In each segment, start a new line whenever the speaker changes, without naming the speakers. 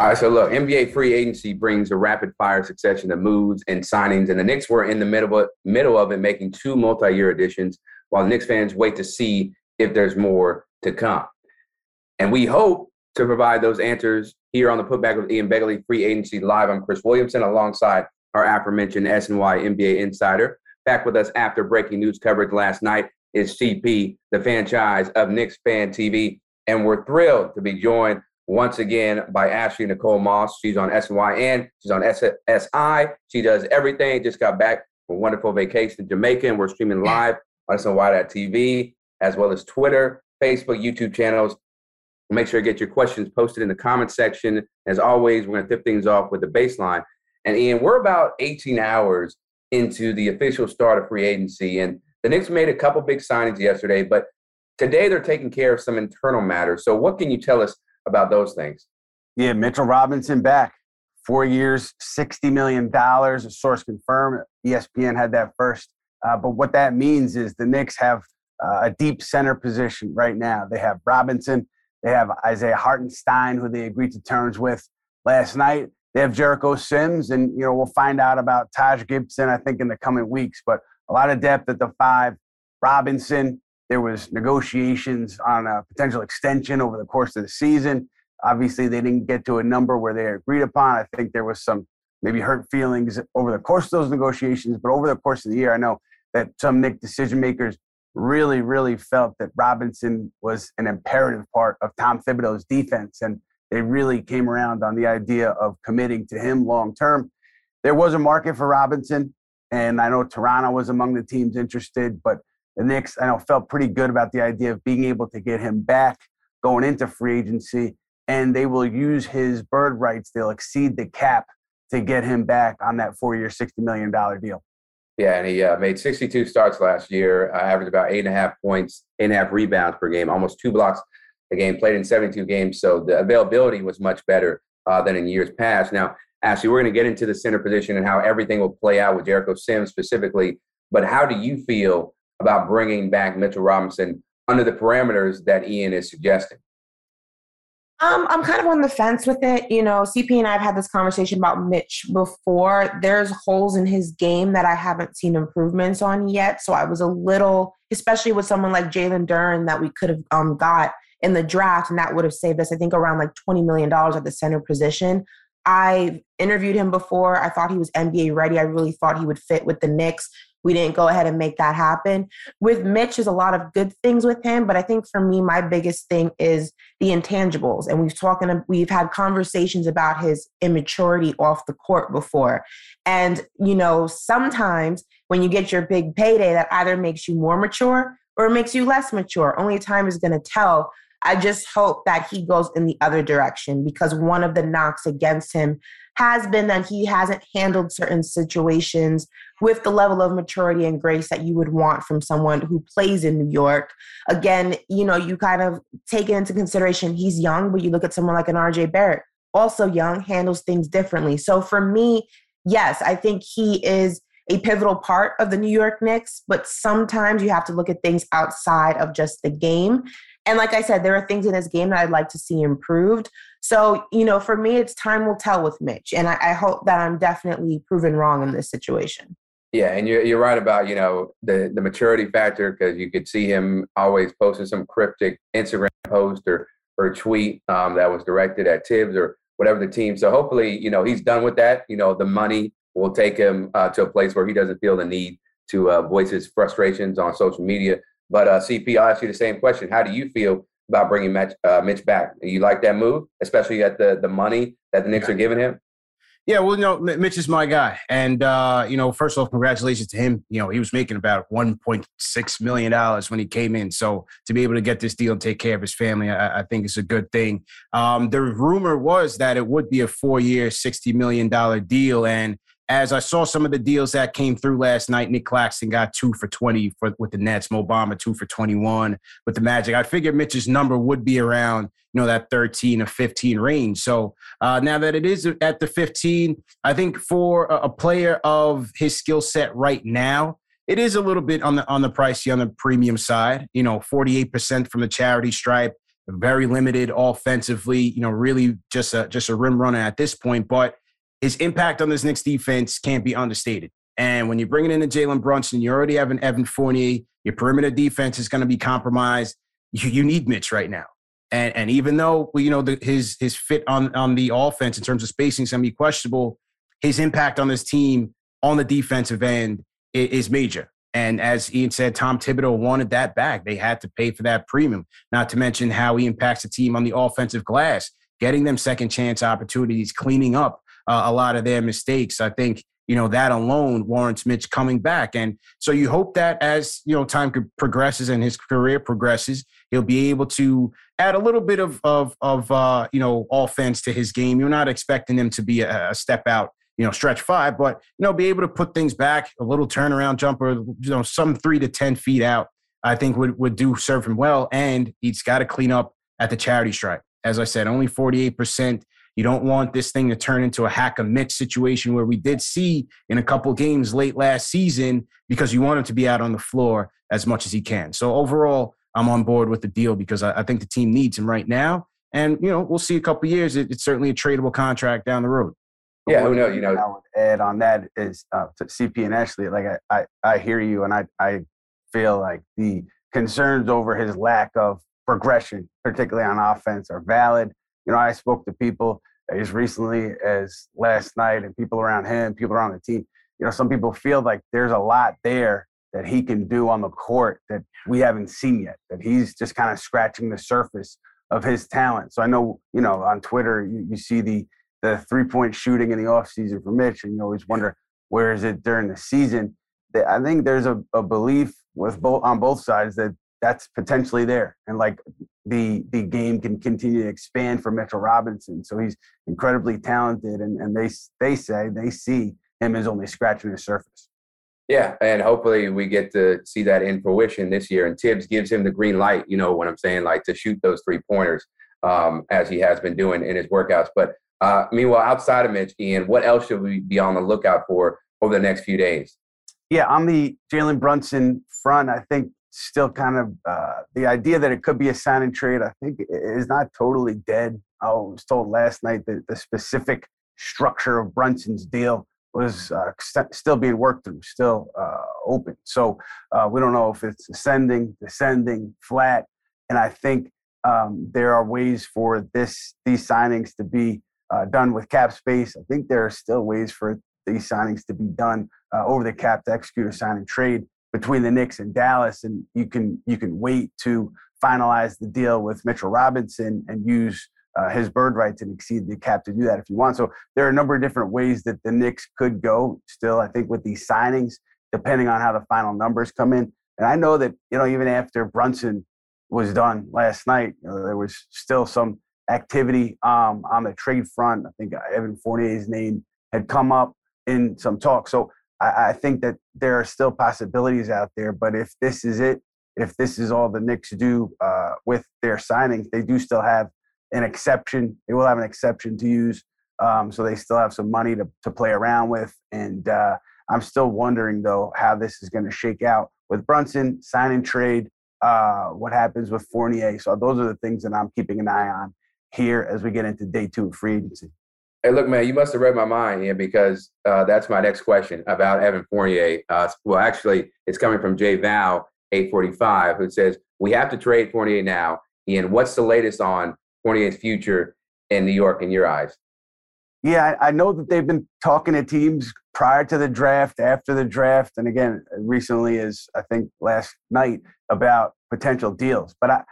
All right, so look, NBA free agency brings a rapid fire succession of moves and signings, and the Knicks were in the middle of, middle of it, making two multi-year additions, while Knicks fans wait to see if there's more to come. And we hope to provide those answers here on the Putback with Ian Begley Free Agency Live. I'm Chris Williamson, alongside our aforementioned SNY NBA insider. Back with us after breaking news coverage last night is CP, the Fanchise of Knicks Fan TV, and we're thrilled to be joined once again by Ashley Nicole Moss. She's on SNY, she's on SSI. She does everything. Just got back from a wonderful vacation in Jamaica, and we're streaming live on SNY.tv as well as Twitter, Facebook, YouTube channels. Make sure to get your questions posted in the comment section. As always, we're going to tip things off with the baseline. And Ian, we're about 18 hours into the official start of free agency, and the Knicks made a couple big signings yesterday, but today they're taking care of some internal matters. So, what can you tell us about those things.
Yeah, Mitchell Robinson back. Four years, $60 million. A source confirmed. ESPN had that first. Uh, but what that means is the Knicks have uh, a deep center position right now. They have Robinson. They have Isaiah Hartenstein, who they agreed to terms with last night. They have Jericho Sims, and you know we'll find out about Taj Gibson. I think in the coming weeks, but a lot of depth at the five. Robinson, there was negotiations on a potential extension over the course of the season. Obviously, they didn't get to a number where they agreed upon. I think there was some maybe hurt feelings over the course of those negotiations, but over the course of the year, I know that some Knick decision makers really, really felt that Robinson was an imperative part of Tom Thibodeau's defense, and they really came around on the idea of committing to him long term. There was a market for Robinson, and I know Toronto was among the teams interested, but the Knicks, I know, felt pretty good about the idea of being able to get him back going into free agency, and they will use his bird rights. They'll exceed the cap to get him back on that four-year, sixty million dollar deal.
Yeah, and he uh, made 62 starts last year, uh, averaged about eight and a half points, eight and a half rebounds per game, almost two blocks a game. Played in 72 games, so the availability was much better uh, than in years past. Now, Ashley, we're going to get into the center position and how everything will play out with Jericho Sims specifically. But how do you feel about bringing back Mitchell Robinson under the parameters that Ian is suggesting?
Um, I'm kind of on the fence with it. You know, CP and I have had this conversation about Mitch before. There's holes in his game that I haven't seen improvements on yet. So I was a little, especially with someone like Jalen Duren that we could have um, got in the draft, and that would have saved us, I think, around like $20 million at the center position. I interviewed him before. I thought he was NBA ready. I really thought he would fit with the Knicks. We didn't go ahead and make that happen. With Mitch, there's a lot of good things with him, but I think for me, my biggest thing is the intangibles. And we've talked, we've had conversations about his immaturity off the court before. And you know, sometimes when you get your big payday, that either makes you more mature or makes you less mature. Only time is going to tell. I just hope that he goes in the other direction because one of the knocks against him has been that he hasn't handled certain situations with the level of maturity and grace that you would want from someone who plays in New York. Again, you know, you kind of take it into consideration he's young, but you look at someone like an RJ Barrett, also young, handles things differently. So for me, yes, I think he is a pivotal part of the New York Knicks, but sometimes you have to look at things outside of just the game. And like I said, there are things in his game that I'd like to see improved. So, you know, for me, it's time will tell with Mitch. And I, I hope that I'm definitely proven wrong in this situation.
Yeah, and you're, you're right about, you know, the, the maturity factor because you could see him always posting some cryptic Instagram post or, or tweet um, that was directed at Thibs or whatever the team. So hopefully, you know, he's done with that. You know, the money will take him uh, to a place where he doesn't feel the need to uh, voice his frustrations on social media. But uh, CP, I'll ask you the same question. How do you feel about bringing Mitch, uh, Mitch back? You like that move, especially at the the money that the Knicks yeah. are giving him?
Yeah, well, you know, Mitch is my guy, and uh, you know, first off, congratulations to him. You know, he was making about one point six million dollars when he came in, so to be able to get this deal and take care of his family, I, I think is a good thing. Um, the rumor was that it would be a four-year, sixty million dollar deal, and as I saw some of the deals that came through last night, Nic Claxton got two for 20 for, with the Nets, Mo Bamba two for 21 with the Magic. I figured Mitch's number would be around, you know, that 13 or 15 range. So uh, now that it is at the 15, I think for a, a player of his skill set right now, it is a little bit on the on the pricey on the premium side. You know, 48% from the charity stripe, very limited offensively. You know, really just a just a rim runner at this point, but his impact on this Knicks defense can't be understated. And when you're bringing in a Jalen Brunson, you already have an Evan Fournier. Your perimeter defense is going to be compromised. You, you need Mitch right now. And and even though you know the, his his fit on on the offense in terms of spacing is going to be questionable, his impact on this team on the defensive end is, is major. And as Ian said, Tom Thibodeau wanted that back. They had to pay for that premium. Not to mention how he impacts the team on the offensive glass, getting them second chance opportunities, cleaning up uh, a lot of their mistakes. I think you know that alone warrants Mitch coming back, and so you hope that as you know time progresses and his career progresses, he'll be able to add a little bit of of of uh, you know offense to his game. You're not expecting him to be a, a step out you know, stretch five, but you know, be able to put things back, a little turnaround jumper, you know, some three to ten feet out, I think would would do serve him well. And he's got to clean up at the charity stripe. As I said, only 48% you don't want this thing to turn into a hack a Mitch situation where we did see in a couple games late last season because you want him to be out on the floor as much as he can. So overall, I'm on board with the deal because I, I think the team needs him right now. And you know, we'll see a couple years. It, it's certainly a tradable contract down the road.
Yeah, who knows? You know, I
would add on that is uh, to CP and Ashley. Like I, I, I hear you, and I, I feel like the concerns over his lack of progression, particularly on offense, are valid. You know, I spoke to people as recently as last night and people around him, people around the team. You know, some people feel like there's a lot there that he can do on the court that we haven't seen yet, that he's just kind of scratching the surface of his talent. So I know, you know, on Twitter, you, you see the the three point shooting in the offseason for Mitch, and you always wonder where is it during the season. I think there's a, a belief with both on both sides that that's potentially there. And like the the game can continue to expand for Mitchell Robinson. So he's incredibly talented and, and they they say they see him as only scratching the surface.
Yeah, and hopefully we get to see that in fruition this year. And Thibs gives him the green light, you know what I'm saying, like to shoot those three pointers um, as he has been doing in his workouts. But uh, meanwhile, outside of Mitch, Ian, what else should we be on the lookout for over the next few days?
Yeah, on the Jalen Brunson front, I think still kind of uh, the idea that it could be a sign and trade, I think, is not totally dead. I was told last night that the specific structure of Brunson's deal was uh, st- still being worked through, still uh, open. So uh, we don't know if it's ascending, descending, flat. And I think um, there are ways for this these signings to be uh, done with cap space. I think there are still ways for these signings to be done uh, over the cap to execute a sign and trade between the Knicks and Dallas, and you can you can wait to finalize the deal with Mitchell Robinson and use uh, his bird rights and exceed the cap to do that if you want. So there are a number of different ways that the Knicks could go. Still, I think with these signings, depending on how the final numbers come in, and I know that you know even after Brunson was done last night, you know, there was still some activity um, on the trade front. I think Evan Fournier's name had come up in some talk. So I, I think that there are still possibilities out there. But if this is it, if this is all the Knicks do uh, with their signings, they do still have an exception. They will have an exception to use. Um, so they still have some money to, to play around with. And uh, I'm still wondering, though, how this is going to shake out with Brunson, sign and trade, uh, what happens with Fournier. So those are the things that I'm keeping an eye on here as we get into day two of free agency.
Hey, look, man, you must have read my mind, yeah, because uh, that's my next question about Evan Fournier. Uh, well, actually, it's coming from Jay Val, 845, who says, We have to trade Fournier now. Ian, what's the latest on Fournier's future in New York in your eyes?
Yeah, I know that they've been talking to teams prior to the draft, after the draft, and again, recently as I think last night about potential deals. But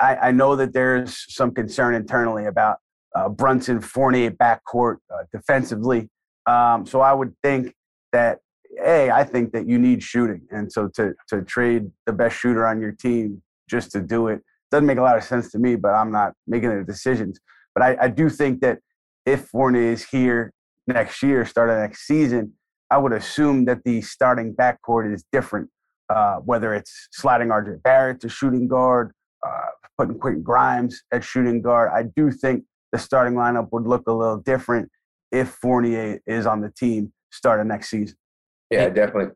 I, I know that there's some concern internally about uh, Brunson Fournier backcourt uh, defensively. Um, so I would think that a I think that you need shooting, and so to to trade the best shooter on your team just to do it doesn't make a lot of sense to me. But I'm not making the decisions. But I, I do think that if Fournier is here next year, start of next season, I would assume that the starting backcourt is different. Uh, whether it's sliding RJ Barrett to shooting guard, uh, putting Quentin Grimes at shooting guard, I do think the starting lineup would look a little different if Fournier is on the team starting next season.
Yeah, definitely.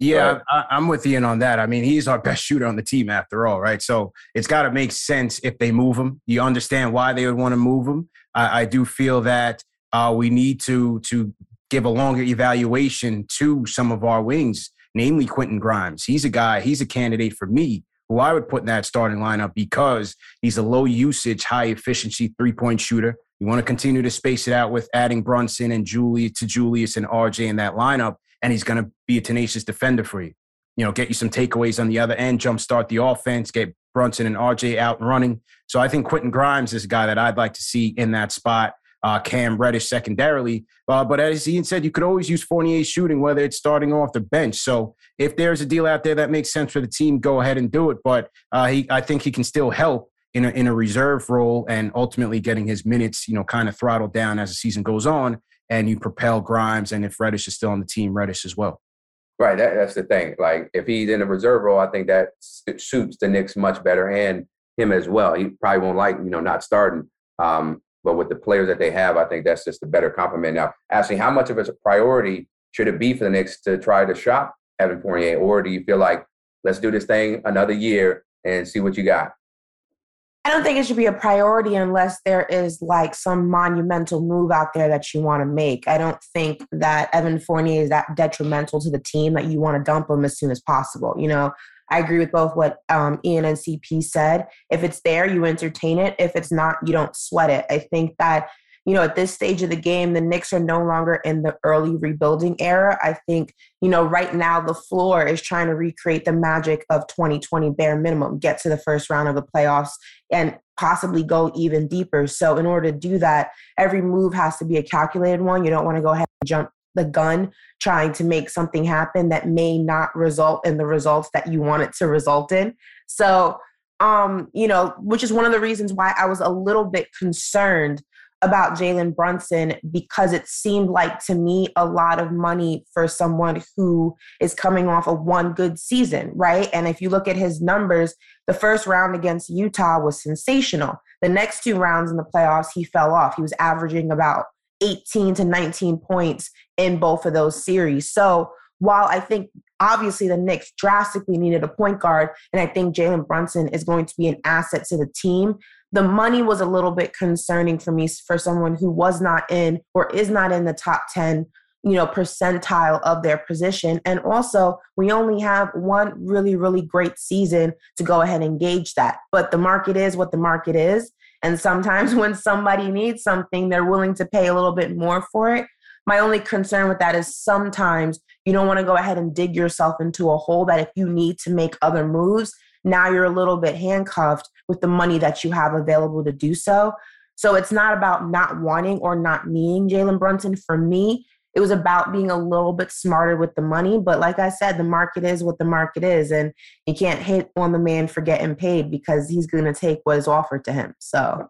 Yeah, I, am with Ian on that. I mean, he's our best shooter on the team after all, right? So it's got to make sense if they move him. You understand why they would want to move him. I, I do feel that uh, we need to to give a longer evaluation to some of our wings, namely Quentin Grimes. He's a guy. He's a candidate for me who I would put in that starting lineup because he's a low usage, high efficiency three point shooter. You want to continue to space it out with adding Brunson and Julie to Julius and RJ in that lineup, and he's going to be a tenacious defender for you. You know, get you some takeaways on the other end, jumpstart the offense, get Brunson and RJ out and running. So I think Quentin Grimes is a guy that I'd like to see in that spot uh, Cam Reddish secondarily. Uh, but as Ian said, you could always use Fournier shooting, whether it's starting off the bench. So if there's a deal out there that makes sense for the team, go ahead and do it. But uh, he, I think he can still help in a, in a reserve role and ultimately getting his minutes, you know, kind of throttled down as the season goes on. And you propel Grimes, and if Reddish is still on the team, Reddish as well.
Right, that, that's the thing. Like if he's in a reserve role, I think that suits the Knicks much better and him as well. He probably won't like you know not starting. Um, but with the players that they have, I think that's just a better compliment. Now, asking how much of a priority should it be for the Knicks to try to shop Evan Fournier, or do you feel like let's do this thing another year and see what you got?
I don't think it should be a priority unless there is like some monumental move out there that you want to make. I don't think that Evan Fournier is that detrimental to the team that you want to dump him as soon as possible. You know, I agree with both what um, Ian and CP said. If it's there, you entertain it. If it's not, you don't sweat it. I think that, you know, at this stage of the game, the Knicks are no longer in the early rebuilding era. I think, you know, right now the floor is trying to recreate the magic of 2020 bare minimum, get to the first round of the playoffs and possibly go even deeper. So, in order to do that, every move has to be a calculated one. You don't want to go ahead and jump the gun trying to make something happen that may not result in the results that you want it to result in. So, um, you know, which is one of the reasons why I was a little bit concerned about Jalen Brunson because it seemed like to me a lot of money for someone who is coming off of one good season, right? And if you look at his numbers, the first round against Utah was sensational. The next two rounds in the playoffs, he fell off. He was averaging about 18 to 19 points in both of those series. So while I think obviously the Knicks drastically needed a point guard, and I think Jalen Brunson is going to be an asset to the team, the money was a little bit concerning for me for someone who was not in or is not in the top 10 you know percentile of their position and also we only have one really really great season to go ahead and gauge that but the market is what the market is And sometimes when somebody needs something, they're willing to pay a little bit more for it. My only concern with that is sometimes you don't want to go ahead and dig yourself into a hole that if you need to make other moves, now you're a little bit handcuffed with the money that you have available to do so. So it's not about not wanting or not needing Jalen Brunson. For me, it was about being a little bit smarter with the money. But like I said, the market is what the market is. And you can't hit on the man for getting paid because he's going to take what is offered to him. So,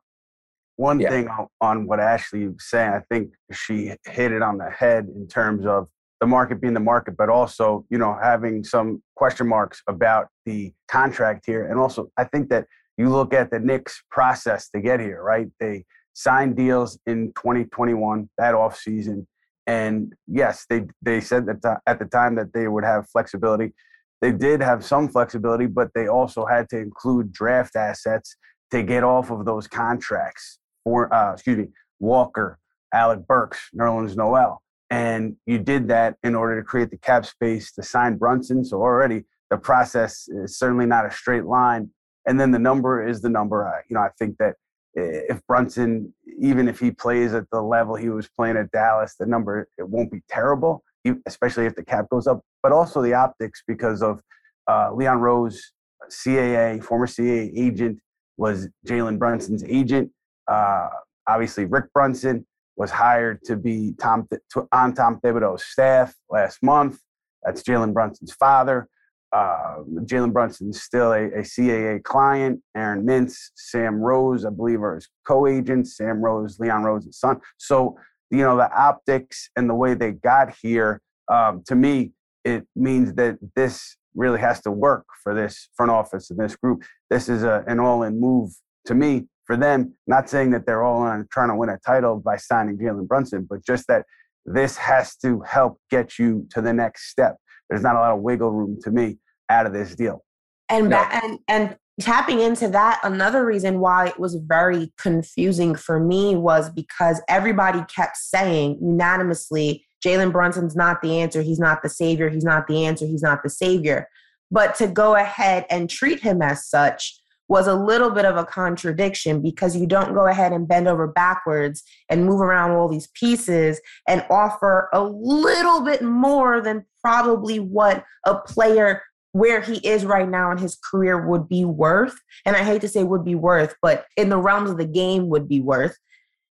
one yeah. thing on what Ashley was saying, I think she hit it on the head in terms of the market being the market, but also, you know, having some question marks about the contract here. And also, I think that you look at the Knicks process to get here, right? They signed deals in 2021, that off season. And yes, they they said that at the time that they would have flexibility. They did have some flexibility, but they also had to include draft assets to get off of those contracts. For uh, excuse me, Walker, Alec Burks, Nerlens Noel, and you did that in order to create the cap space to sign Brunson. So already the process is certainly not a straight line and then the number is the number. You know, I think that if Brunson, even if he plays at the level he was playing at Dallas, the number it won't be terrible, especially if the cap goes up. But also the optics because of uh, Leon Rose, CAA, former CAA agent, was Jalen Brunson's agent. Uh, obviously, Rick Brunson was hired to be Tom to, on Tom Thibodeau's staff last month. That's Jalen Brunson's father uh, Jalen Brunson is still a, a, CAA client. Aaron Mintz, Sam Rose, I believe, are his co-agents. Sam Rose, Leon Rose's son. So you know the optics and the way they got here. Um, to me, it means that this really has to work for this front office and this group. This is a, an all-in move to me for them. Not saying that they're all in trying to win a title by signing Jalen Brunson, but just that this has to help get you to the next step there's not a lot of wiggle room to me out of this deal.
And no. and and tapping into that, another reason why it was very confusing for me was because everybody kept saying unanimously, Jalen Brunson's not the answer. He's not the savior. He's not the answer. He's not the savior. But to go ahead and treat him as such was a little bit of a contradiction because you don't go ahead and bend over backwards and move around all these pieces and offer a little bit more than probably what a player where he is right now in his career would be worth. And I hate to say would be worth, but in the realms of the game would be worth.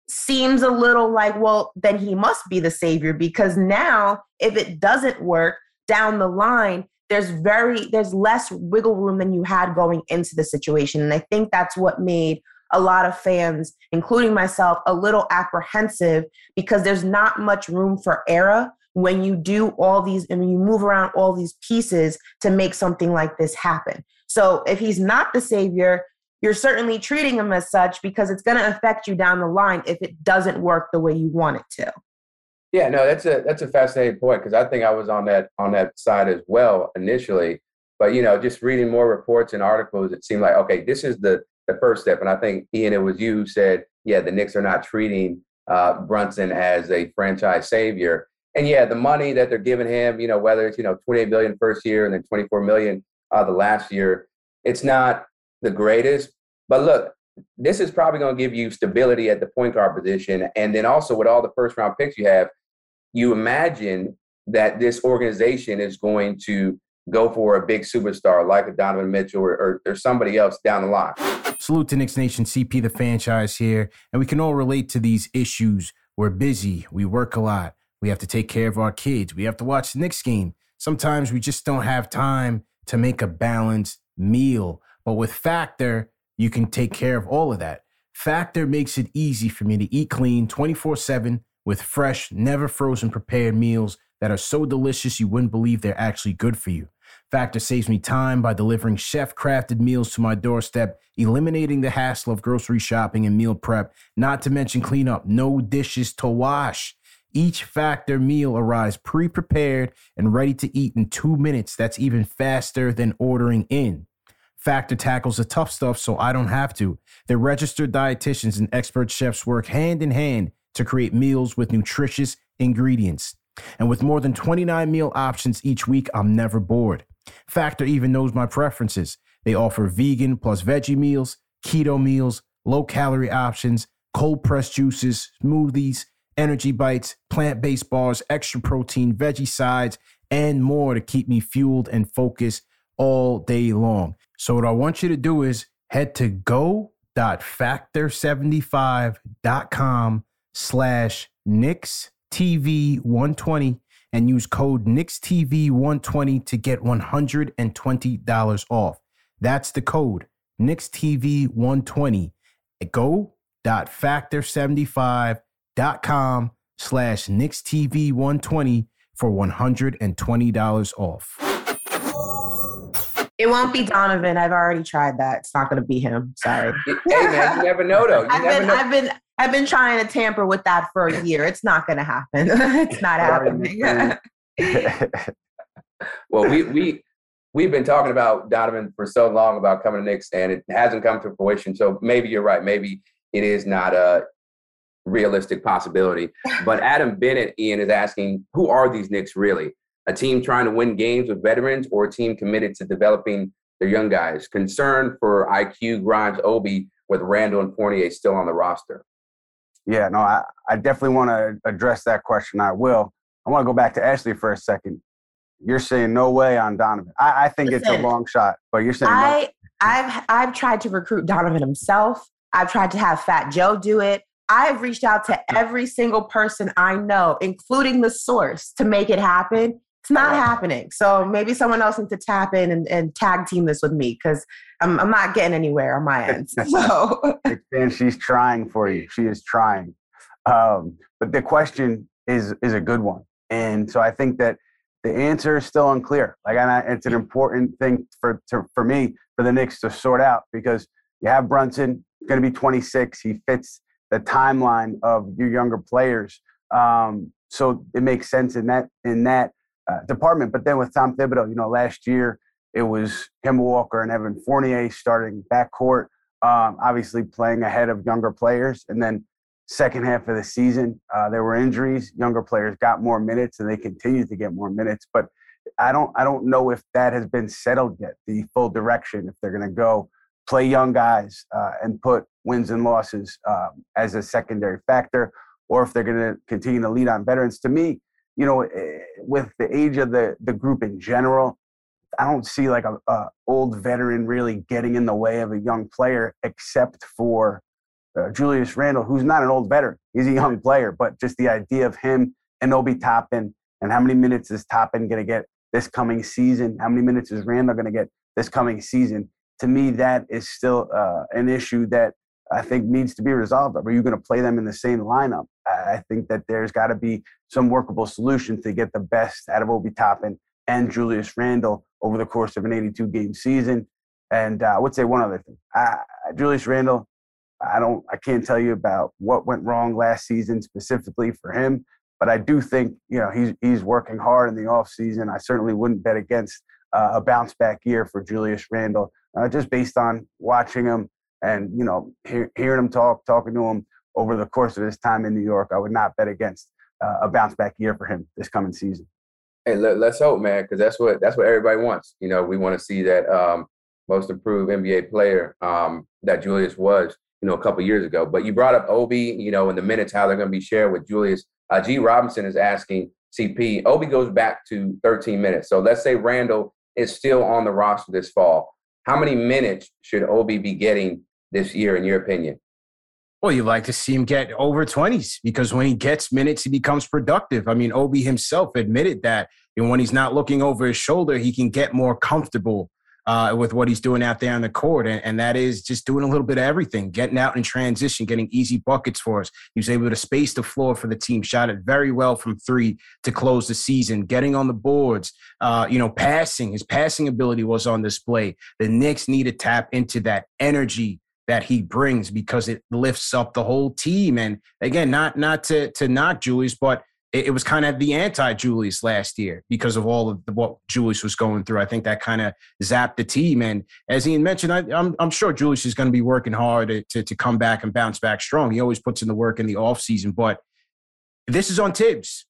Seems a little like, well, then he must be the savior because now if it doesn't work down the line, there's very there's less wiggle room than you had going into the situation. And i think that's what made a lot of fans including myself a little apprehensive because there's not much room for error when you do all these and you move around all these pieces to make something like this happen. So if he's not the savior you're certainly treating him as such because it's going to affect you down the line if it doesn't work the way you want it to
yeah, no, that's a that's a fascinating point because I think I was on that on that side as well initially. But you know, just reading more reports and articles, it seemed like okay, this is the the first step. And I think Ian, it was you who said, yeah, the Knicks are not treating uh, Brunson as a franchise savior. And yeah, the money that they're giving him, you know, whether it's you know 28 million first year and then 24 million uh, the last year, it's not the greatest. But look, this is probably going to give you stability at the point guard position, and then also with all the first round picks you have, you imagine that this organization is going to go for a big superstar like a Donovan Mitchell or, or, or, somebody else down the line.
Salute to Knicks Nation, CP the Fanchise here, and we can all relate to these issues. We're busy, we work a lot, we have to take care of our kids, we have to watch the Knicks game. Sometimes we just don't have time to make a balanced meal. But with Factor, you can take care of all of that. Factor makes it easy for me to eat clean 24 7 with fresh, never frozen prepared meals that are so delicious you wouldn't believe they're actually good for you. Factor saves me time by delivering chef crafted meals to my doorstep, eliminating the hassle of grocery shopping and meal prep, not to mention cleanup, no dishes to wash. Each Factor meal arrives pre prepared and ready to eat in two minutes. That's even faster than ordering in. Factor tackles the tough stuff so I don't have to. Their registered dietitians and expert chefs work hand in hand to create meals with nutritious ingredients. And with more than 29 meal options each week, I'm never bored. Factor even knows my preferences. They offer vegan plus veggie meals, keto meals, low calorie options, cold pressed juices, smoothies, energy bites, plant based bars, extra protein, veggie sides, and more to keep me fueled and focused all day long. So, what I want you to do is head to go.factor75.com slash Knicks TV 120 and use code TV 120 to get $120 off. That's the code TV 120 at Go.factor75.com slash TV 120 for $120 off.
It won't be Donovan. I've already tried that. It's not going to be him. Sorry.
hey man, you never know though. You
I've been, know. I've been, I've been trying to tamper with that for a year. It's not going to happen. it's not happening.
well, we we we've been talking about Donovan for so long about coming to Knicks, and it hasn't come to fruition. So maybe you're right. Maybe it is not a realistic possibility. But Adam Bennett, Ian, is asking, who are these Knicks really? A team trying to win games with veterans, or a team committed to developing their young guys? Concern for IQ, Grimes, Obi, with Randle and Fournier still on the roster.
Yeah, no, I, I definitely want to address that question. I will. I want to go back to Ashley for a second. You're saying no way on Donovan. I, I think Listen, it's a long shot, but you're saying
I, no. I've I've tried to recruit Donovan himself. I've tried to have Fat Joe do it. I've reached out to every single person I know, including the source, to make it happen. It's not happening. So maybe someone else needs to tap in and, and tag team this with me because I'm, I'm not getting anywhere on my end. So
and she's trying for you. She is trying. Um, but the question is is a good one, and so I think that the answer is still unclear. Like, and I, it's an important thing for to, for me for the Knicks to sort out because you have Brunson going to be 26. He fits the timeline of your younger players, um, so it makes sense in that in that uh, department. But then with Tom Thibodeau, you know, last year it was Kemba Walker and Evan Fournier starting backcourt, um, obviously playing ahead of younger players. And then second half of the season, uh, there were injuries. Younger players got more minutes, and they continued to get more minutes. But I don't, I don't know if that has been settled yet. The full direction, if they're going to go play young guys uh, and put wins and losses um, as a secondary factor, or if they're going to continue to lead on veterans. To me, you know, eh, with the age of the the group in general, I don't see like a, a, old veteran really getting in the way of a young player, except for uh, Julius Randle, who's not an old veteran. He's a young player, but just the idea of him and Obi Toppin and how many minutes is Toppin going to get this coming season? How many minutes is Randle going to get this coming season? To me, that is still uh, an issue that I think needs to be resolved. Are you going to play them in the same lineup? I think that there's got to be some workable solution to get the best out of Obi Toppin and Julius Randle over the course of an 82 game season. And uh, I would say one other thing I, Julius Randle, I don't, I can't tell you about what went wrong last season specifically for him, but I do think you know he's he's working hard in the off season. I certainly wouldn't bet against uh, a bounce back year for Julius Randle, uh, just based on watching him and you know hear, hearing him talk, talking to him over the course of his time in New York. I would not bet against uh, a bounce back year for him this coming season.
Hey, let, us hope, man, because that's what that's what everybody wants. You know, we want to see that um, most improved NBA player um, that Julius was, you know, a couple years ago. But you brought up Obi, you know, in the minutes how they're going to be shared with Julius. Uh, G. Robinson is asking CP. Obi goes back to 13 minutes. So let's say Randle is still on the roster this fall. How many minutes should Obi be getting this year, in your opinion?
Well, you like to see him get over 20s because when he gets minutes, he becomes productive. I mean, Obi himself admitted that and when he's not looking over his shoulder, he can get more comfortable uh, with what he's doing out there on the court. And, and, that is just doing a little bit of everything, getting out in transition, getting easy buckets for us. He was able to space the floor for the team, shot it very well from three to close the season, getting on the boards, uh, you know, passing. His passing ability was on display. The Knicks need to tap into that energy that he brings because it lifts up the whole team. And again, not not to to knock Julius, but it, it was kind of the anti Julius last year because of all of the, what Julius was going through. I think that kind of zapped the team. And as Ian mentioned, I, am I'm, I'm sure Julius is going to be working hard to, to, to come back and bounce back strong. He always puts in the work in the offseason, but this is on Thibs.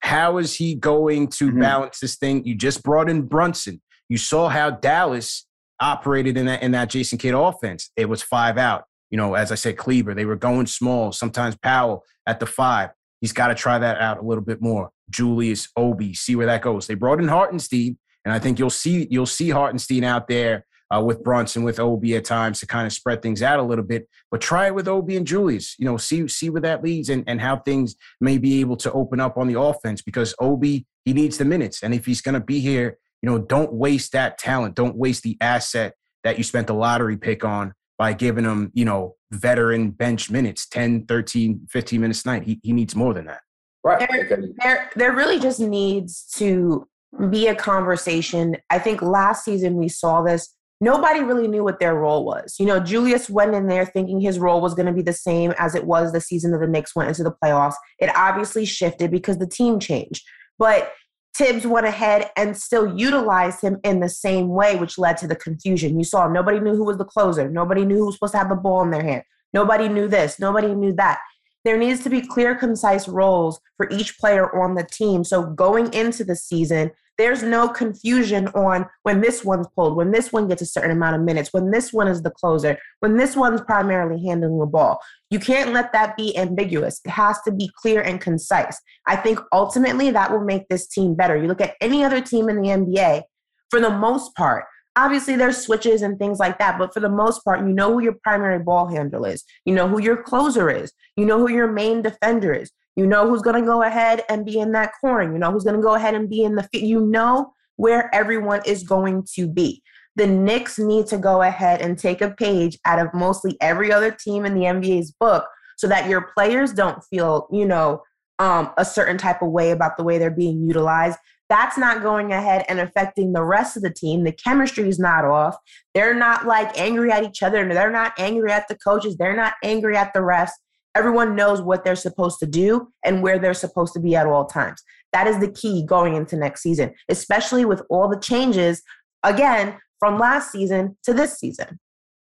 How is he going to mm-hmm. balance this thing? You just brought in Brunson. You saw how Dallas operated in that in that Jason Kidd offense. It was five out. You know, as I said, Kleber, they were going small. Sometimes Powell at the five. He's got to try that out a little bit more. Julius, Obi, see where that goes. They brought in Hartenstein, and I think you'll see you'll see Hartenstein out there uh, with Brunson, with Obi at times to kind of spread things out a little bit. But try it with Obi and Julius. You know, see see where that leads and, and how things may be able to open up on the offense because Obi he needs the minutes, and if he's going to be here, you know, don't waste that talent. Don't waste the asset that you spent the lottery pick on by giving him, you know, veteran bench minutes, 10, 13, 15 minutes a night. He, he needs more than that.
Right. There, there, there really just needs to be a conversation. I think last season we saw this nobody really knew what their role was. You know, Julius went in there thinking his role was going to be the same as it was the season that the Knicks went into the playoffs. It obviously shifted because the team changed. But Thibs went ahead and still utilized him in the same way, which led to the confusion. You saw nobody knew who was the closer. Nobody knew who was supposed to have the ball in their hand. Nobody knew this. Nobody knew that. There needs to be clear, concise roles for each player on the team. So going into the season, there's no confusion on when this one's pulled, when this one gets a certain amount of minutes, when this one is the closer, when this one's primarily handling the ball. You can't let that be ambiguous. It has to be clear and concise. I think ultimately that will make this team better. You look at any other team in the NBA, for the most part, obviously there's switches and things like that but for the most part you know who your primary ball handle is you know who your closer is you know who your main defender is you know who's going to go ahead and be in that corner. You know who's going to go ahead and be in the You know where everyone is going to be. The Knicks need to go ahead and take a page out of mostly every other team in the NBA's book so that your players don't feel, you know, um, a certain type of way about the way they're being utilized. That's not going ahead and affecting the rest of the team. The chemistry is not off. They're not like angry at each other. They're not angry at the coaches. They're not angry at the refs everyone knows what they're supposed to do and where they're supposed to be at all times. That is the key going into next season, especially with all the changes, again, from last season to this season.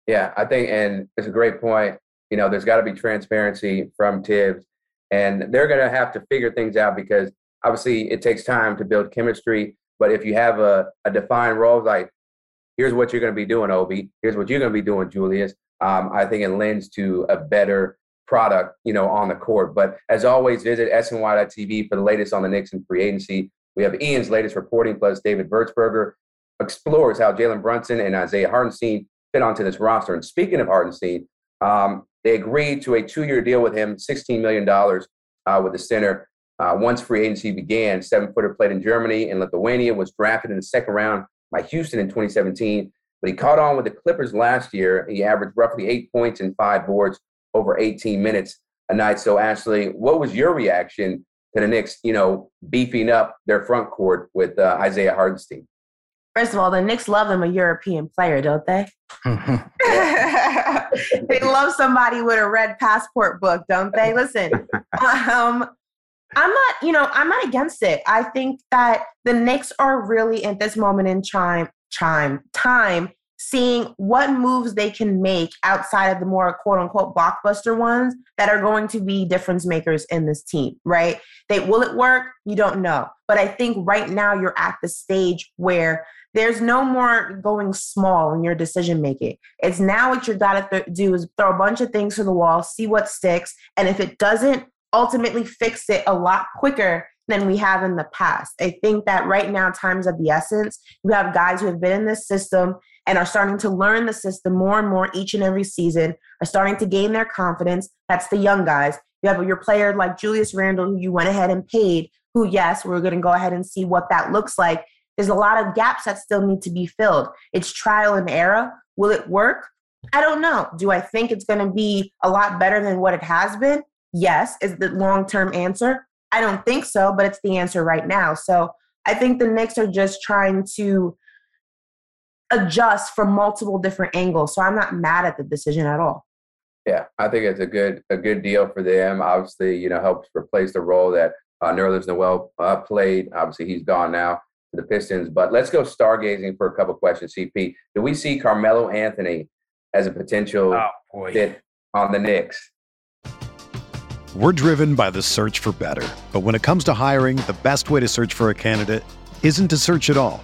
Yeah, I think, and it's a great point. You know, there's got to be transparency from Thibs, and they're going to have to figure things out because obviously it takes time to build chemistry. But if you have a, a defined role, like here's what you're going to be doing, Obi, here's what you're going to be doing, Julius, um, I think it lends to a better product, you know, on the court. But as always, visit SNY.TV for the latest on the Knicks and free agency. We have Ian's latest reporting, plus David Vertsberger explores how Jalen Brunson and Isaiah Hartenstein fit onto this roster. And speaking of Hartenstein, um, they agreed to a two-year deal with him, $16 million uh, with the center. Uh, once free agency began, seven-footer played in Germany and Lithuania, was drafted in the second round by Houston in 2017. But he caught on with the Clippers last year. He averaged roughly eight points and five boards over 18 minutes a night. So, Ashley, what was your reaction to the Knicks, you know, beefing up their front court with uh, Isaiah Hartenstein?
First of all, the Knicks love them a European player, don't they? they love somebody with a red passport book, don't they? Listen, um, I'm not, you know, I'm not against it. I think that the Knicks are really at this moment in time, time, time seeing what moves they can make outside of the more quote unquote blockbuster ones that are going to be difference makers in this team, right? They will it work? You don't know. But I think right now you're at the stage where there's no more going small in your decision making. It's now what you got to th- do is throw a bunch of things to the wall, see what sticks, and if it doesn't, ultimately fix it a lot quicker than we have in the past. I think that right now, times of the essence. You have guys who have been in this system and are starting to learn the system more and more each and every season, are starting to gain their confidence. That's the young guys. You have your player like Julius Randle, who you went ahead and paid, who, yes, we're going to go ahead and see what that looks like. There's a lot of gaps that still need to be filled. It's trial and error. Will it work? I don't know. Do I think it's going to be a lot better than what it has been? Yes, is the long term answer. I don't think so, but it's the answer right now. So I think the Knicks are just trying to adjust from multiple different angles. So I'm not mad at the decision at all.
Yeah, I think it's a good a good deal for them. Obviously, you know, helps replace the role that uh, Nerlens Noel uh, played. Obviously, he's gone now to the Pistons. But let's go stargazing for a couple questions. CP, do we see Carmelo Anthony as a potential oh, fit on the Knicks?
We're driven by the search for better, but when it comes to hiring, the best way to search for a candidate isn't to search at all.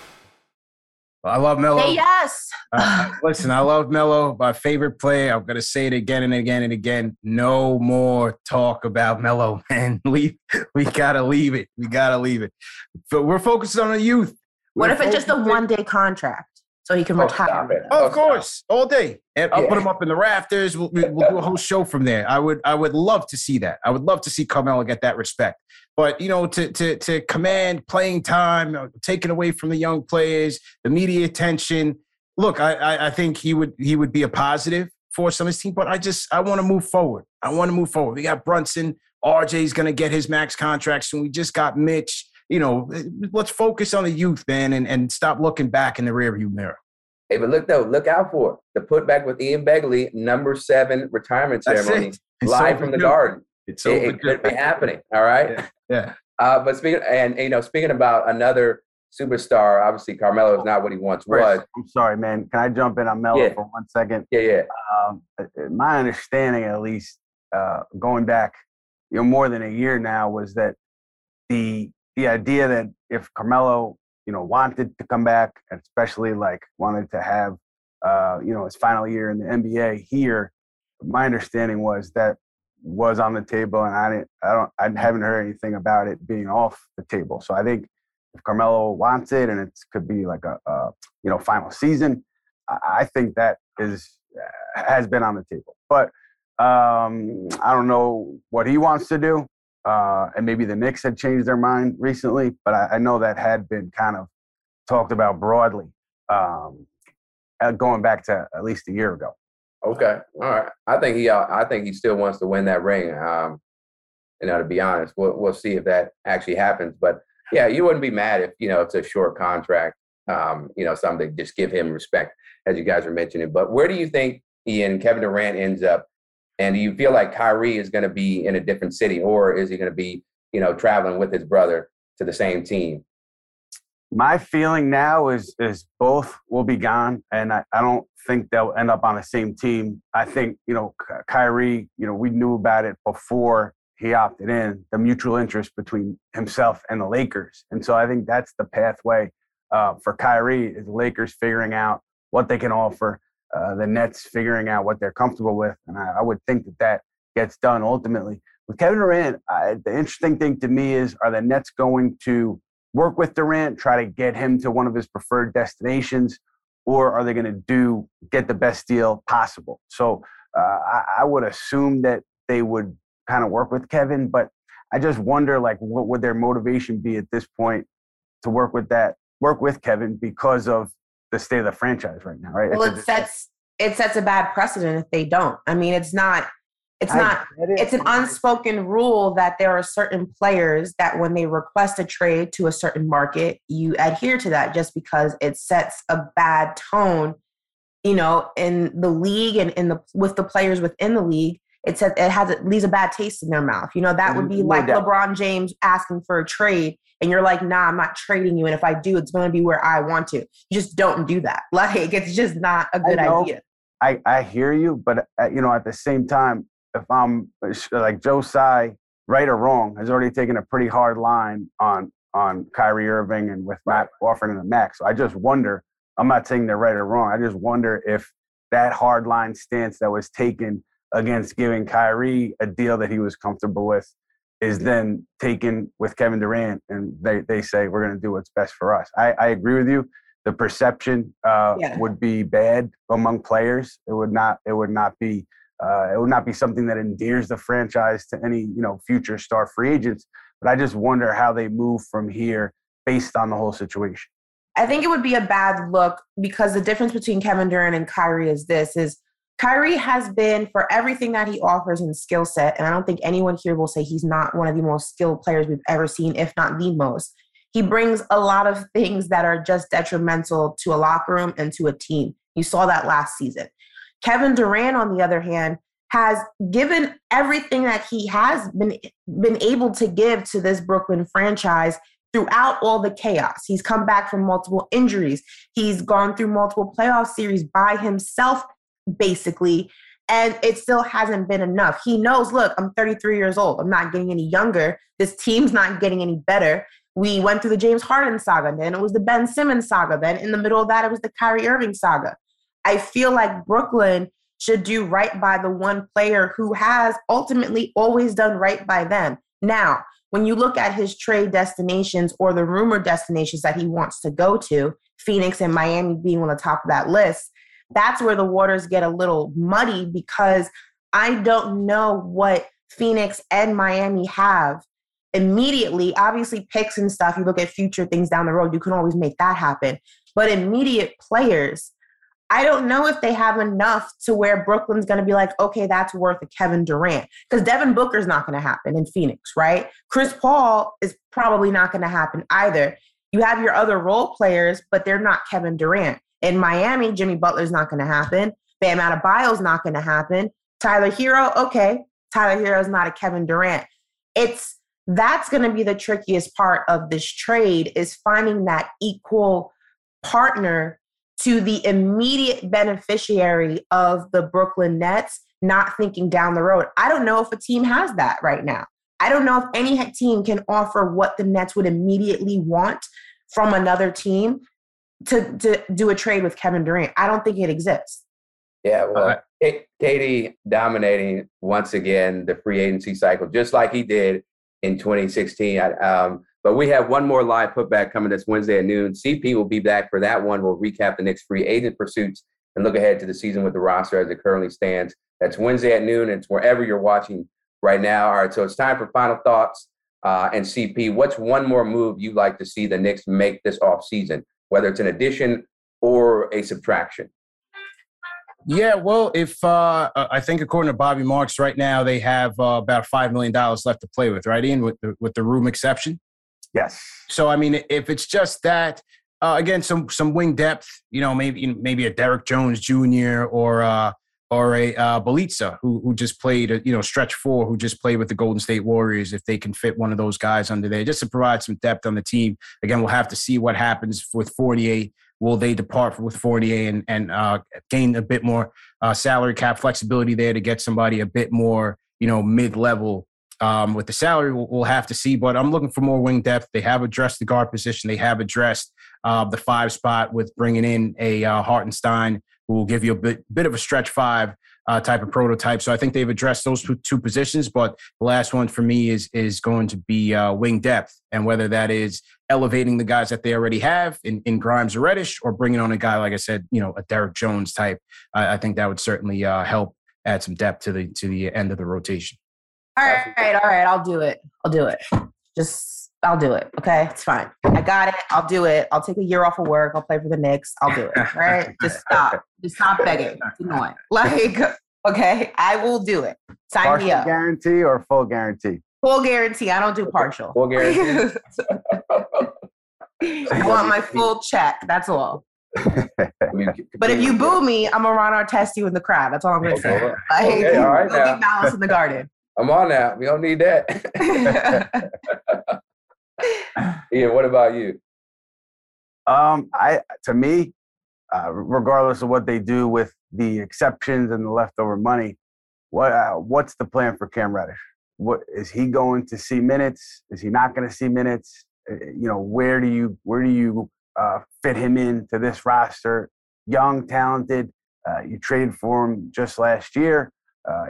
I love Melo.
Say yes.
Uh, listen, I love Melo. My favorite player. I'm gonna say it again and again and again. No more talk about Melo, man. We we gotta leave it. We gotta leave it. But we're focused on the youth.
What
We're
if it's just a one day contract so he can
Oh,
retire?
stop it.
Oh, of course, all day. And I'll
Yeah.
put him up in the rafters. We'll, we'll do a whole show from there. I would, I would love to see that. I would love to see Carmelo get that respect. But you know, to to to command playing time, uh, taken away from the young players, the media attention. Look, I, I I think he would he would be a positive for some of his team. But I just I want to move forward. I want to move forward. We got Brunson. RJ's going to get his max contract soon. We just got Mitch. You know, let's focus on the youth, man, and, and stop looking back in the rearview mirror.
Hey, but look though, look out for it. The putback with Ian Begley, number seven retirement
That's
ceremony,
it.
Live from the
overdue.
garden.
It's
It, it
overdue.
could be happening. All right.
Yeah.
Uh, but speaking and you know, speaking about another superstar, obviously Carmelo is not what he once
Chris,
was.
I'm sorry, man. Can I jump in on Melo
Yeah.
for one second?
Yeah, yeah.
Um, uh, uh, my understanding, at least, uh, going back, you know, more than a year now, was that the the idea that if Carmelo, you know, wanted to come back, especially like wanted to have, uh, you know, his final year in the NBA here, my understanding was that was on the table, and I didn't, I don't, I haven't heard anything about it being off the table. So I think if Carmelo wants it, and it could be like a, a you know, final season, I, I think that is has been on the table. But um, I don't know what he wants to do. Uh, and maybe the Knicks had changed their mind recently, but I, I know that had been kind of talked about broadly um, uh, going back to at least a year ago.
Okay. All right. I think he. uh, I think he still wants to win that ring. Um, you know, to be honest, we'll we'll see if that actually happens. But yeah, you wouldn't be mad if you know it's a short contract. Um, you know, something just give him respect, as you guys are mentioning. But where do you think Ian Kevin Durant ends up? And do you feel like Kyrie is going to be in a different city, or is he going to be, you know, traveling with his brother to the same team?
My feeling now is is both will be gone, and I, I don't think they'll end up on the same team. I think you know Kyrie. You know we knew about it before he opted in. The mutual interest between himself and the Lakers, and so I think that's the pathway uh, for Kyrie is Lakers figuring out what they can offer, uh, the Nets figuring out what they're comfortable with, and I, I would think that that gets done ultimately. With Kevin Durant, I, the interesting thing to me is are the Nets going to work with Durant, try to get him to one of his preferred destinations, or are they going to do get the best deal possible? So uh, I, I would assume that they would kind of work with Kevin, but I just wonder like what would their motivation be at this point to work with that work with Kevin because of the state of the franchise right now, right?
Well, it sets it sets a bad precedent if they don't. I mean, it's not it's not it. it's an unspoken rule that there are certain players that when they request a trade to a certain market, you adhere to that just because it sets a bad tone, you know, in the league and in the with the players within the league. It says it has it leaves a bad taste in their mouth. You know, that would be no like doubt. LeBron James asking for a trade and you're like, nah, I'm not trading you. And if I do, it's going to be where I want to. You just don't do that. Like, it's just not a good
I
idea.
I, I hear you, but uh, you know, at the same time, if I'm like Joe Tsai, right or wrong, has already taken a pretty hard line on on Kyrie Irving and with not offering the max. So I just wonder. I'm not saying they're right or wrong. I just wonder if that hard line stance that was taken against giving Kyrie a deal that he was comfortable with is then taken with Kevin Durant, and they they say we're going to do what's best for us. I, I agree with you. The perception uh, yeah. would be bad among players. It would not. It would not be uh, it would not be something that endears the franchise to any you know future star free agents. But I just wonder how they move from here based on the whole situation.
I think it would be a bad look because the difference between Kevin Durant and Kyrie is this: is Kyrie has been for everything that he offers in skill set, and I don't think anyone here will say he's not one of the most skilled players we've ever seen, if not the most. He brings a lot of things that are just detrimental to a locker room and to a team. You saw that last season. Kevin Durant, on the other hand, has given everything that he has been been able to give to this Brooklyn franchise throughout all the chaos. He's come back from multiple injuries. He's gone through multiple playoff series by himself basically and it still hasn't been enough. He knows, look, I'm 33 years old. I'm not getting any younger. This team's not getting any better. We went through the James Harden saga, then it was the Ben Simmons saga, then in the middle of that it was the Kyrie Irving saga. I feel like Brooklyn should do right by the one player who has ultimately always done right by them. Now, when you look at his trade destinations or the rumored destinations that he wants to go to, Phoenix and Miami being on the top of that list, that's where the waters get a little muddy because I don't know what Phoenix and Miami have immediately. Obviously, picks and stuff, you look at future things down the road, you can always make that happen. But immediate players, I don't know if they have enough to where Brooklyn's going to be like, okay, that's worth a Kevin Durant. Because Devin Booker's not going to happen in Phoenix, right? Chris Paul is probably not going to happen either. You have your other role players, but they're not Kevin Durant. In Miami, Jimmy Butler's not going to happen. Bam Adebayo's not going to happen. Tyler Herro, okay. Tyler Herro's not a Kevin Durant. It's that's going to be the trickiest part of this trade is finding that equal partner to the immediate beneficiary of the Brooklyn Nets, not thinking down the road. I don't know if a team has that right now. I don't know if any team can offer what the Nets would immediately want from another team to, to do a trade with Kevin Durant. I don't think it exists.
Yeah, well, uh, KD dominating once again the free agency cycle, just like he did in 2016. Um, but we have one more live putback coming this Wednesday at noon. CP will be back for that one. We'll recap the Knicks free agent pursuits and look ahead to the season with the roster as it currently stands. That's Wednesday at noon. It's wherever you're watching right now. All right, so it's time for final thoughts. Uh, and CP, what's one more move you'd like to see the Knicks make this offseason, whether it's an addition or a subtraction?
Yeah, well, if uh, I think according to Bobby Marks, right now they have uh, about five million dollars left to play with, right? Ian, with the with the room exception.
Yes.
So I mean, if it's just that, uh, again, some some wing depth, you know, maybe maybe a Derrick Jones Jr. or uh, or a uh, Bjelica who who just played, a, you know, stretch four, who just played with the Golden State Warriors. If they can fit one of those guys under there, just to provide some depth on the team. Again, we'll have to see what happens with Fournier. Will they depart with Fournier and and uh, gain a bit more uh, salary cap flexibility there to get somebody a bit more, you know, mid level um, with the salary, we'll, we'll, have to see. But I'm looking for more wing depth. They have addressed the guard position. They have addressed uh, the five spot with bringing in a uh, Hartenstein who will give you a bit, bit of a stretch five uh, type of prototype. So I think they've addressed those two, positions. But the last one for me is is going to be uh, wing depth, and whether that is elevating the guys that they already have in, in Grimes or Reddish, or bringing on a guy like I said, you know, a Derrick Jones type. I, I think that would certainly uh, help add some depth to the to the end of the rotation.
All right, all right, all right. I'll do it. I'll do it. Just I'll do it. Okay, it's fine. I got it. I'll do it. I'll take a year off of work. I'll play for the Knicks. I'll do it. Right? Just stop. Just stop begging. It's annoying. Like, okay, I will do it. Sign
Partial
me up.
guarantee or full guarantee?
Full guarantee. I don't do partial.
Full guarantee.
I want my full check. That's all. But if you boo me, I'm gonna run our test you in the crowd. That's all I'm gonna say.
Okay.
Like,
Okay, all right
we'll
now.
be balanced in the garden.
I'm on now. We don't need that. Yeah. What about you?
Um, I to me, uh, regardless of what they do with the exceptions and the leftover money, what uh, what's the plan for Cam Reddish? What is he going to see minutes? Is he not going to see minutes? Uh, You know, where do you where do you uh, fit him into this roster? Young, talented. Uh, you traded for him just last year.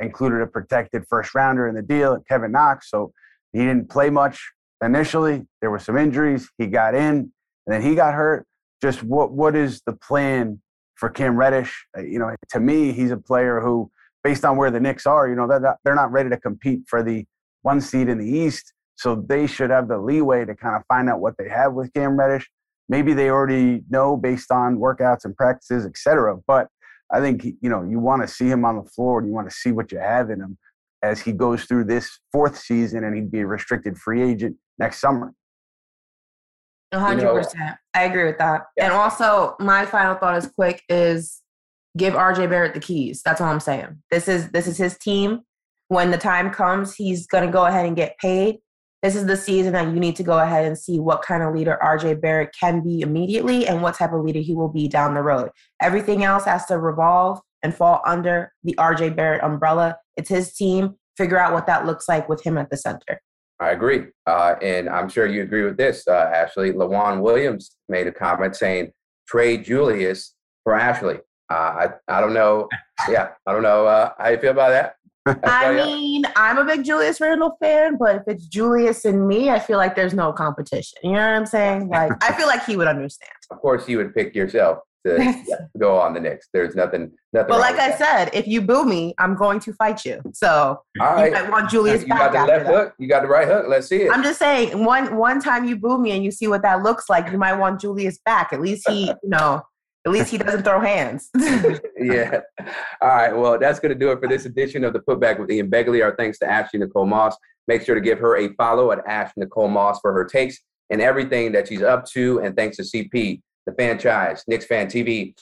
Included a protected first rounder in the deal, Kevin Knox. So he didn't play much initially. There were some injuries. He got in, and then he got hurt. Just what what is the plan for Cam Reddish? Uh, you know, to me, he's a player who, based on where the Knicks are, you know, they're not, they're not ready to compete for the one seed in the East. So they should have the leeway to kind of find out what they have with Cam Reddish. Maybe they already know based on workouts and practices, et cetera. But I think you know you want to see him on the floor. and You want to see what you have in him as he goes through this fourth season, and he'd be a restricted free agent next summer.
A hundred
know-
percent. I agree with that.
Yeah.
And also, my final thought is quick: is give RJ Barrett the keys. That's all I'm saying. This is this is his team. When the time comes, he's gonna go ahead and get paid. This is the season that you need to go ahead and see what kind of leader RJ Barrett can be immediately and what type of leader he will be down the road. Everything else has to revolve and fall under the RJ Barrett umbrella. It's his team. Figure out what that looks like with him at the center.
I agree. Uh, and I'm sure you agree with this, uh, Ashley. Lawan Williams made a comment saying, trade Julius for Ashley. Uh, I, I don't know. Yeah, I don't know uh, how you feel about that.
I mean, I'm a big Julius Randle fan, but if it's Julius and me, I feel like there's no competition. You know what I'm saying? Like, I feel like he would understand.
of course, you would pick yourself to yeah, go on the Knicks. There's nothing, nothing.
But
wrong
like I said, if you boo me, I'm going to fight you. So
all
you might want Julius
you
back
got the left
that.
hook. You got the right hook. Let's see it.
I'm just saying, one one time you boo me and you see what that looks like, you might want Julius back. At least he, you know, at least he doesn't throw hands.
yeah. All right. Well, that's going to do it for this edition of the Putback with Ian Begley. Our thanks to Ashley Nicole Moss. Make sure to give her a follow at Ashley Nicole Moss for her takes and everything that she's up to. And thanks to CP, the Fanchise, Knicks Fan TV,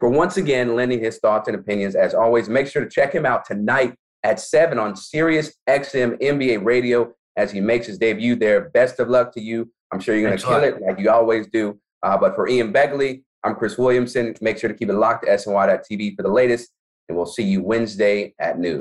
for once again lending his thoughts and opinions. As always, make sure to check him out tonight at 7 on Sirius XM NBA Radio as he makes his debut there. Best of luck to you. I'm sure you're going to kill it like you always do. Uh, but for Ian Begley, I'm Chris Williamson. Make sure to keep it locked to SNY.TV for the latest, and we'll see you Wednesday at noon.